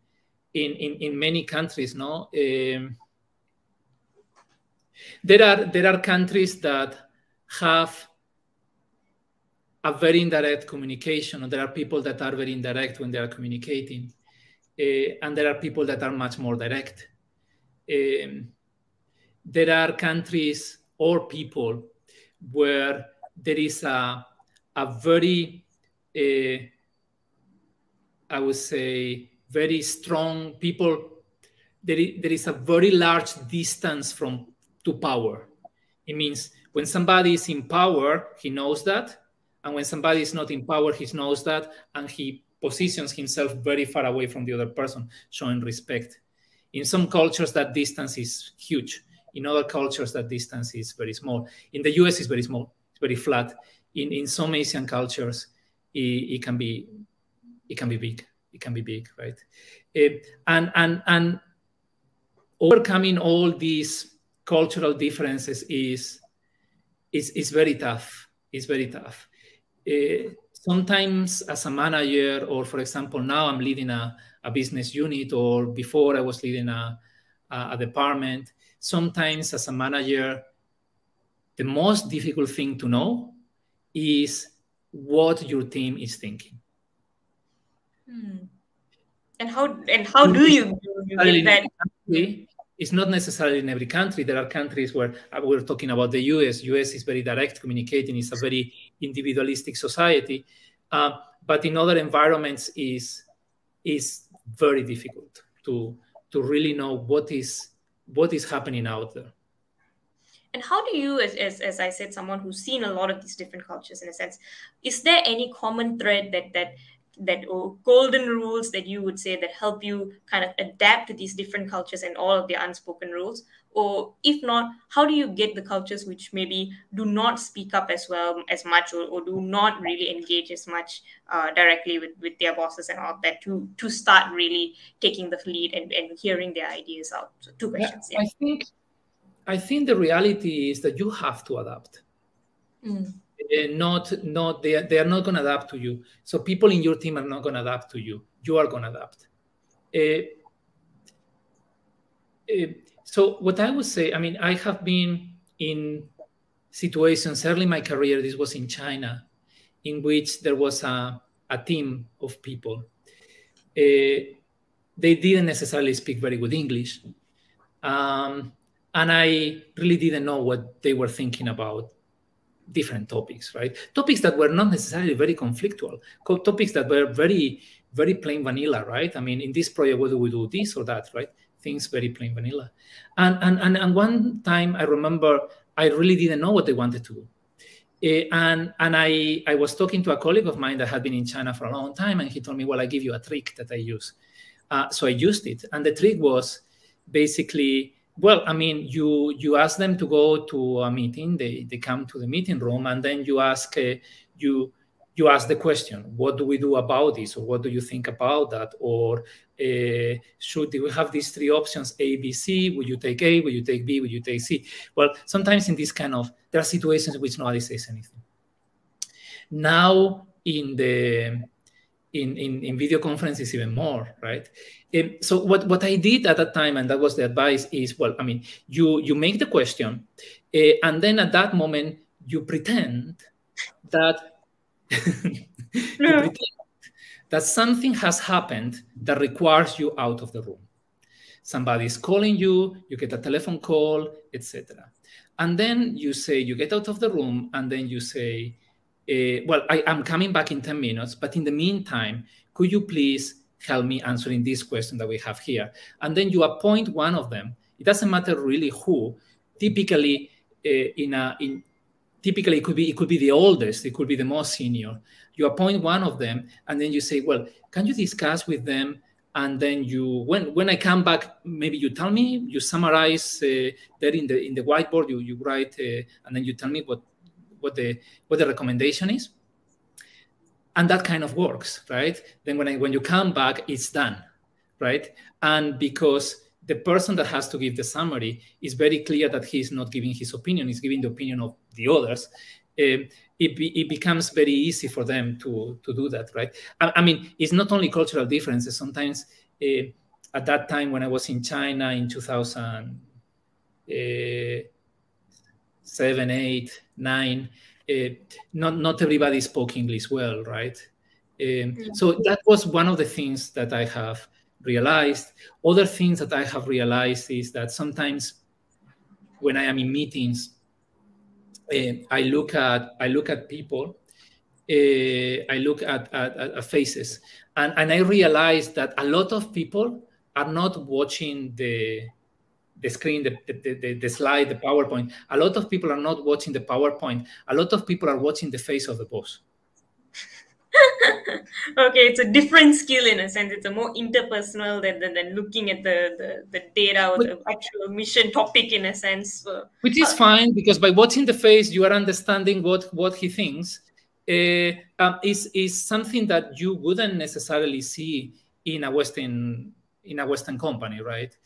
in in, in many countries no? Um, there are there are countries that have a very indirect communication or there are people that are very indirect when they are communicating uh, and there are people that are much more direct. Um, there are countries or people where there is a, a very, uh, I would say, very strong people. There is, there is a very large distance from to power. It means when somebody is in power, he knows that, and when somebody is not in power, he knows that, and he positions himself very far away from the other person, showing respect. In some cultures, that distance is huge. In other cultures, that distance is very small. In the US, it's very small. It's very flat. In in some Asian cultures, it, it can be it can be big. It can be big, right? Uh, and and and overcoming all these cultural differences is is is very tough. It's very tough. Uh, sometimes as a manager, or for example, now I'm leading a, a business unit, or before I was leading a, a, a department, sometimes as a manager, the most difficult thing to know is what your team is thinking. Hmm. And how and how do you, do you get that? It's not necessarily in every country. There are countries where uh, we're talking about the US. US is very direct communicating. It's a very individualistic society. Uh, but in other environments, is is very difficult to to really know what is what is happening out there. And how do you, as, as, as I said, someone who's seen a lot of these different cultures in a sense, is there any common thread that that that or golden rules that you would say that help you kind of adapt to these different cultures and all of the unspoken rules or if not how do you get the cultures which maybe do not speak up as well as much or, or do not really engage as much uh, directly with, with their bosses and all that to to start really taking the lead and, and hearing their ideas out so two questions yeah, yeah. i think i think the reality is that you have to adapt mm. Uh, not not they are, they are not going to adapt to you. So people in your team are not going to adapt to you. You are going to adapt. Uh, so what I would say, I mean, I have been in situations early in my career. This was in China, in which there was a, a team of people. Uh, they didn't necessarily speak very good English. Um, and I really didn't know what they were thinking about different topics, right? Topics that were not necessarily very conflictual, topics that were very, very plain vanilla, right? I mean, in this project, do we do this or that, right? Things very plain vanilla. And and and, and one time I remember I really didn't know what they wanted to do. Uh, and and I, I was talking to a colleague of mine that had been in China for a long time, and he told me, "Well, I give you a trick that I use." Uh, so I used it, and the trick was basically, well, I mean, you you ask them to go to a meeting, they they come to the meeting room, and then you ask uh, you you ask the question, what do we do about this, or what do you think about that, or uh, should we have these three options, A, B, C? Would you take A? Would you take B? Would you take C? Well, sometimes in this kind of there are situations in which nobody says anything. Now in the in, in, in video conferences even more, right? Um, so what, what I did at that time, and that was the advice, is well, I mean, you you make the question, uh, and then at that moment you pretend that that something has happened that requires you out of the room. Somebody is calling you, you get a telephone call, etc. And then you say, you get out of the room, and then you say, uh, well, I, am coming back in 10 minutes, but in the meantime, could you please help me answering this question that we have here? And then you appoint one of them. It doesn't matter really who. Typically, uh, in a in typically it could be it could be the oldest, it could be the most senior. You appoint one of them, and then you say, well, can you discuss with them? And then you, when when I come back, maybe you tell me, you summarize uh, there in the in the whiteboard, you you write, and then you tell me what what the what the recommendation is and that kind of works right then when I, when you come back it's done right and because the person that has to give the summary is very clear that he's not giving his opinion, he's giving the opinion of the others. Um, it, be, it, becomes very easy for them to, to do that, right? I, I mean, it's not only cultural differences. Sometimes uh, at that time when I was in China in 2000 uh, 8, 9, uh, not, not everybody spoke English well, right? Um, mm-hmm. So that was one of the things that I have realized. Other things that I have realized is that sometimes when I am in meetings, uh, I look at I look at people, uh, I look at, at, at, faces, and, and I realize that a lot of people are not watching the the screen, the, the, the, the slide, the PowerPoint. A lot of people are not watching the PowerPoint. A lot of people are watching the face of the boss. okay, it's a different skill in a sense. It's a more interpersonal than, than, than looking at the, the, the data or but, the actual mission topic in a sense. Which is uh, fine because by watching the face, you are understanding what, what he thinks. Uh, um, is is something that you wouldn't necessarily see in a Western in a Western company, right?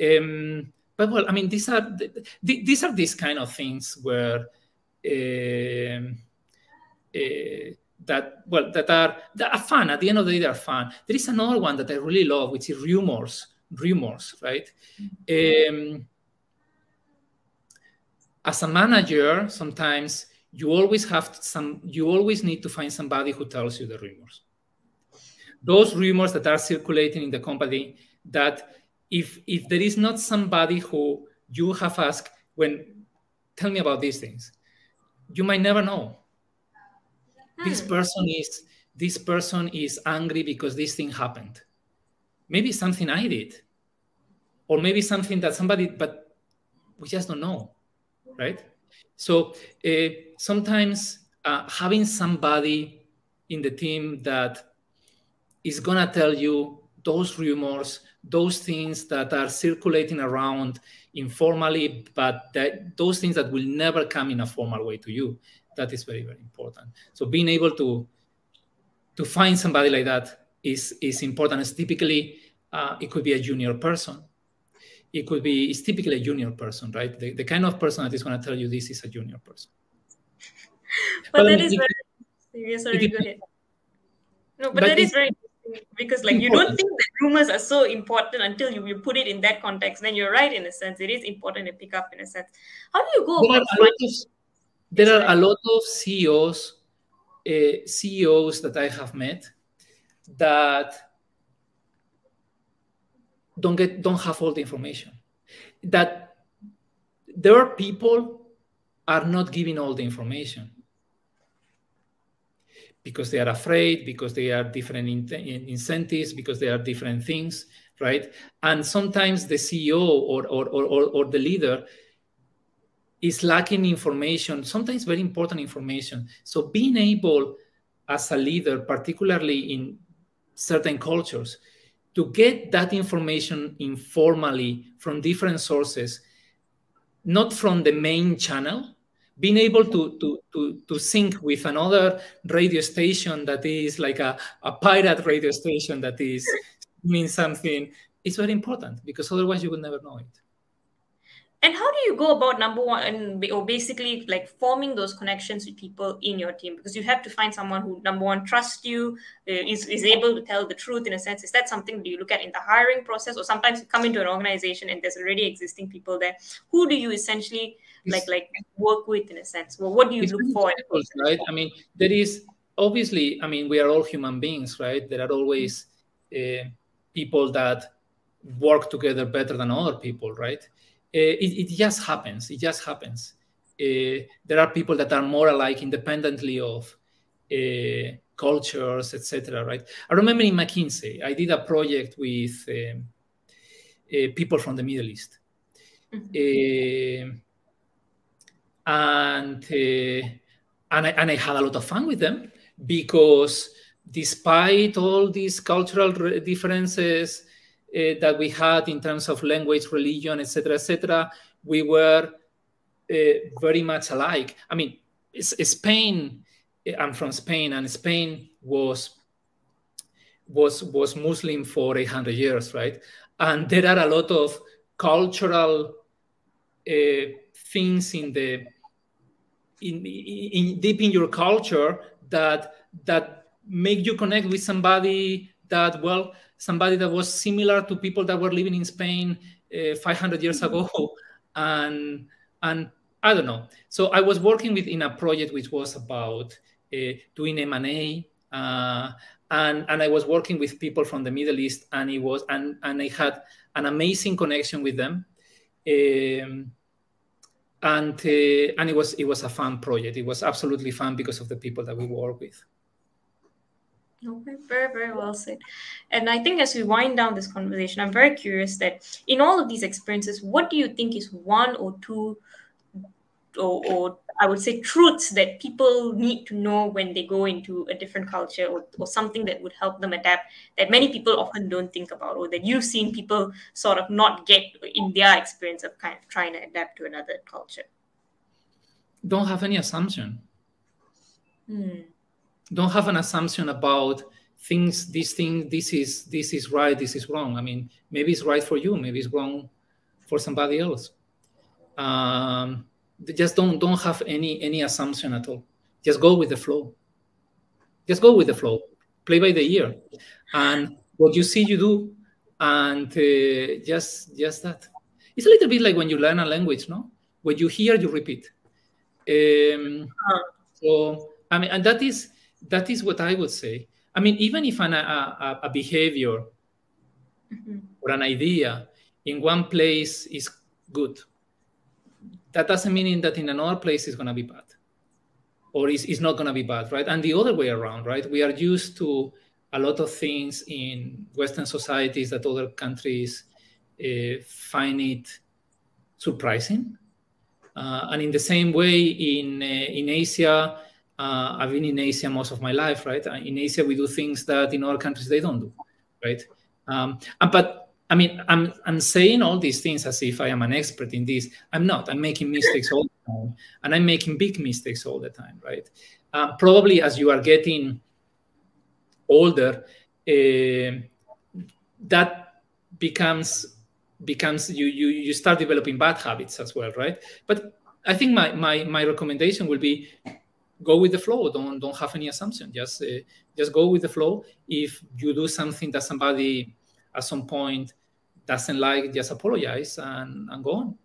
Um, but well, I mean, these are these are these kind of things where. Uh, uh, that well that are that are fun at the end of the day they're fun there is another one that i really love which is rumors rumors right mm-hmm. um, as a manager sometimes you always have some you always need to find somebody who tells you the rumors those rumors that are circulating in the company that if if there is not somebody who you have asked when tell me about these things you might never know. This hmm. person is this person is angry because this thing happened. Maybe something i did. Or maybe something that somebody but we just don't know right? So uh, sometimes uh, having somebody in the team that is going to tell you those rumors those things that are circulating around informally but that, those things that will never come in a formal way to you that is very very important. So being able to to find somebody like that is is important. It's typically uh, it could be a junior person. It could be it's typically a junior person right? The, the kind of person that is going to tell you this is a junior person. But, but that is very sorry go ahead. No but, but that is very because like you don't think that rumors are so important until you, you put it in that context. Then you're right in a sense. It is important to pick up in a sense. How do you go there about are of, there are a lot of ceos uh, ceos that i have met that don't get don't have all the information. That there are people are not giving all the information because they are afraid, because they are different in incentives, because they are different things, right? And sometimes the CEO or, or, or, or the leader is lacking information, sometimes very important information. So being able as a leader, particularly in certain cultures, to get that information informally from different sources, not from the main channel, being able to, to, to, to sync with another radio station that is like a, a pirate radio station that is means something is very important because otherwise you would never know it. And how do you go about number one, and or basically like forming those connections with people in your team? Because you have to find someone who number one trusts you, uh, is is able to tell the truth in a sense. Is that something do you look at in the hiring process, or sometimes you come into an organization and there's already existing people there? Who do you essentially like like work with in a sense? Well, what do you look for? Right. I mean, there is obviously. I mean, we are all human beings, right? There are always uh, people that work together better than other people, right? Uh, it, it, just happens. It just happens. Uh, there are people that are more alike independently of uh, cultures, etc. Right? I remember in McKinsey, I did a project with um, people from the Middle East, mm-hmm. And and I, and I had a lot of fun with them because despite all these cultural differences uh, that we had in terms of language, religion, etc., etc., we were uh, very much alike. I mean, Spain. I'm from Spain, and Spain was was was Muslim for 800 years, right? And there are a lot of cultural uh, things in the in, in deep in your culture that that make you connect with somebody that well somebody that was similar to people that were living in Spain uh, 500 years ago, and and I don't know. So I was working with in a project which was about uh, doing M and A, uh, and and I was working with people from the Middle East, and it was and and I had an amazing connection with them. Um, and uh, and it was it was a fun project. It was absolutely fun because of the people that we work with. Okay, very, very well said. And I think as we wind down this conversation, I'm very curious that in all of these experiences, what do you think is one or two, or, or I would say truths that people need to know when they go into a different culture or, or something that would help them adapt that many people often don't think about or that you've seen people sort of not get in their experience of kind of trying to adapt to another culture? Don't have any assumption. Hmm don't have an assumption about things this thing this is this is right this is wrong i mean maybe it's right for you maybe it's wrong for somebody else um, just don't don't have any any assumption at all. Just go with the flow. Just go with the flow. Play by the ear. And what you see you do. And uh, just just that. It's a little bit like when you learn a language no? What you hear you repeat. Um, so i mean and that is that is what I would say. I mean, even if an, a, a, behavior mm-hmm. or an idea in one place is good, that doesn't mean that in another place it's going to be bad or is, is not going to be bad, right? And the other way around, right? We are used to a lot of things in Western societies that other countries uh, find it surprising. Uh, and in the same way, in, uh, in Asia, uh, I've been in Asia most of my life, right? In Asia, we do things that in other countries they don't do, right? Um, but I mean, I'm I'm saying all these things as if I am an expert in this. I'm not. I'm making mistakes all the time, and I'm making big mistakes all the time, right? Uh, probably as you are getting older, uh, that becomes becomes you you you start developing bad habits as well, right? But I think my my my recommendation will be go with the flow. Don't don't have any assumption. Just uh, just go with the flow. If you do something that somebody at some point doesn't like, just apologize and, and go on.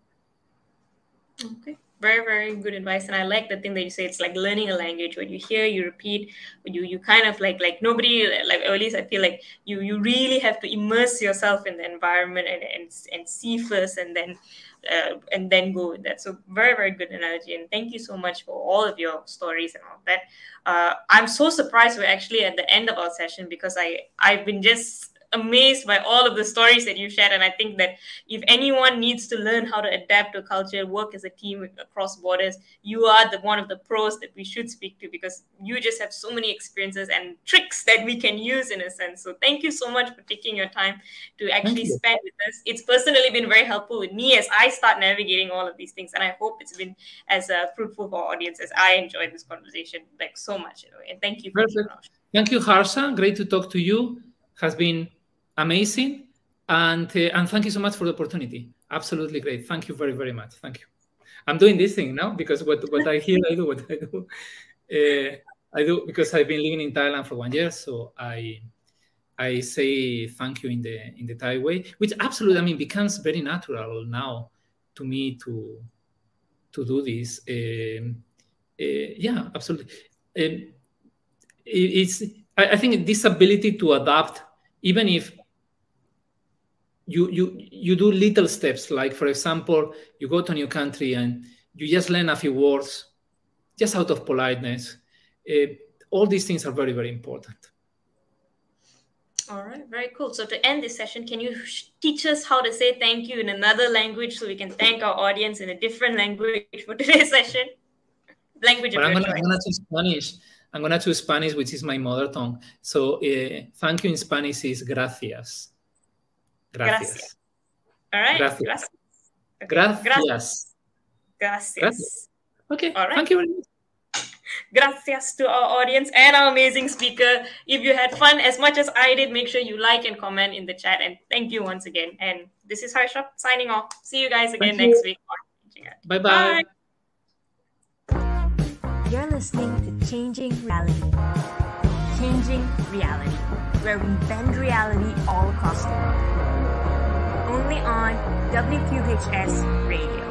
Okay. Very very good advice. And i like the thing that you say it's like learning a language. When you hear you repeat you you kind of like like nobody like at least i feel like you you really have to immerse yourself in the environment and and, and see first and then uh, and then go with that. So very very good analogy. And thank you so much for all of your stories and all that. Uh, i'm so surprised we're actually at the end of our session because i i've been just amazed by all of the stories that you shared. And I think that if anyone needs to learn how to adapt to culture, work as a team across borders, you are the one of the pros that we should speak to because you just have so many experiences and tricks that we can use in a sense. So thank you so much for taking your time to actually spend with us. It's personally been very helpful with me as I start navigating all of these things. And I hope it's been as uh, fruitful for our audience as I enjoyed this conversation like so much. And thank you. Perfect. Thank you, Harsha. Great to talk to you. Has been amazing. And, uh, and thank you so much for the opportunity. Absolutely great. Thank you very, very much. Thank you. I'm doing this thing now because what, what I hear, I do what I do. Uh, I do because I've been living in Thailand for one year. So I I say thank you in the in the Thai way, which absolutely I mean becomes very natural now to me to to do this. Um, uh, yeah, absolutely. Um, it, it's I, I think this ability to adapt, even if you you you do little steps like for example you go to a new country and you just learn a few words just out of politeness. Uh, all these things are very very important. All right very cool. So to end this session can you teach us how to say thank you in another language so we can thank our audience in a different language for today's session? Language well, I'm, gonna, I'm gonna choose spanish. I'm gonna choose spanish which is my mother tongue. So uh, thank you in spanish is gracias Gracias. Gracias. All right. Gracias. Gracias. Okay. Gracias. Gracias. Gracias. Okay. All right. Thank you very much. Gracias to our audience and our amazing speaker. If you had fun as much as I did, make sure you like and comment in the chat. And thank you once again. And this is Harsha signing off. See you guys again thank next you. week. Bye bye. You're listening to Changing Reality. Changing Reality, where we bend reality all across the world only on WQHS Radio.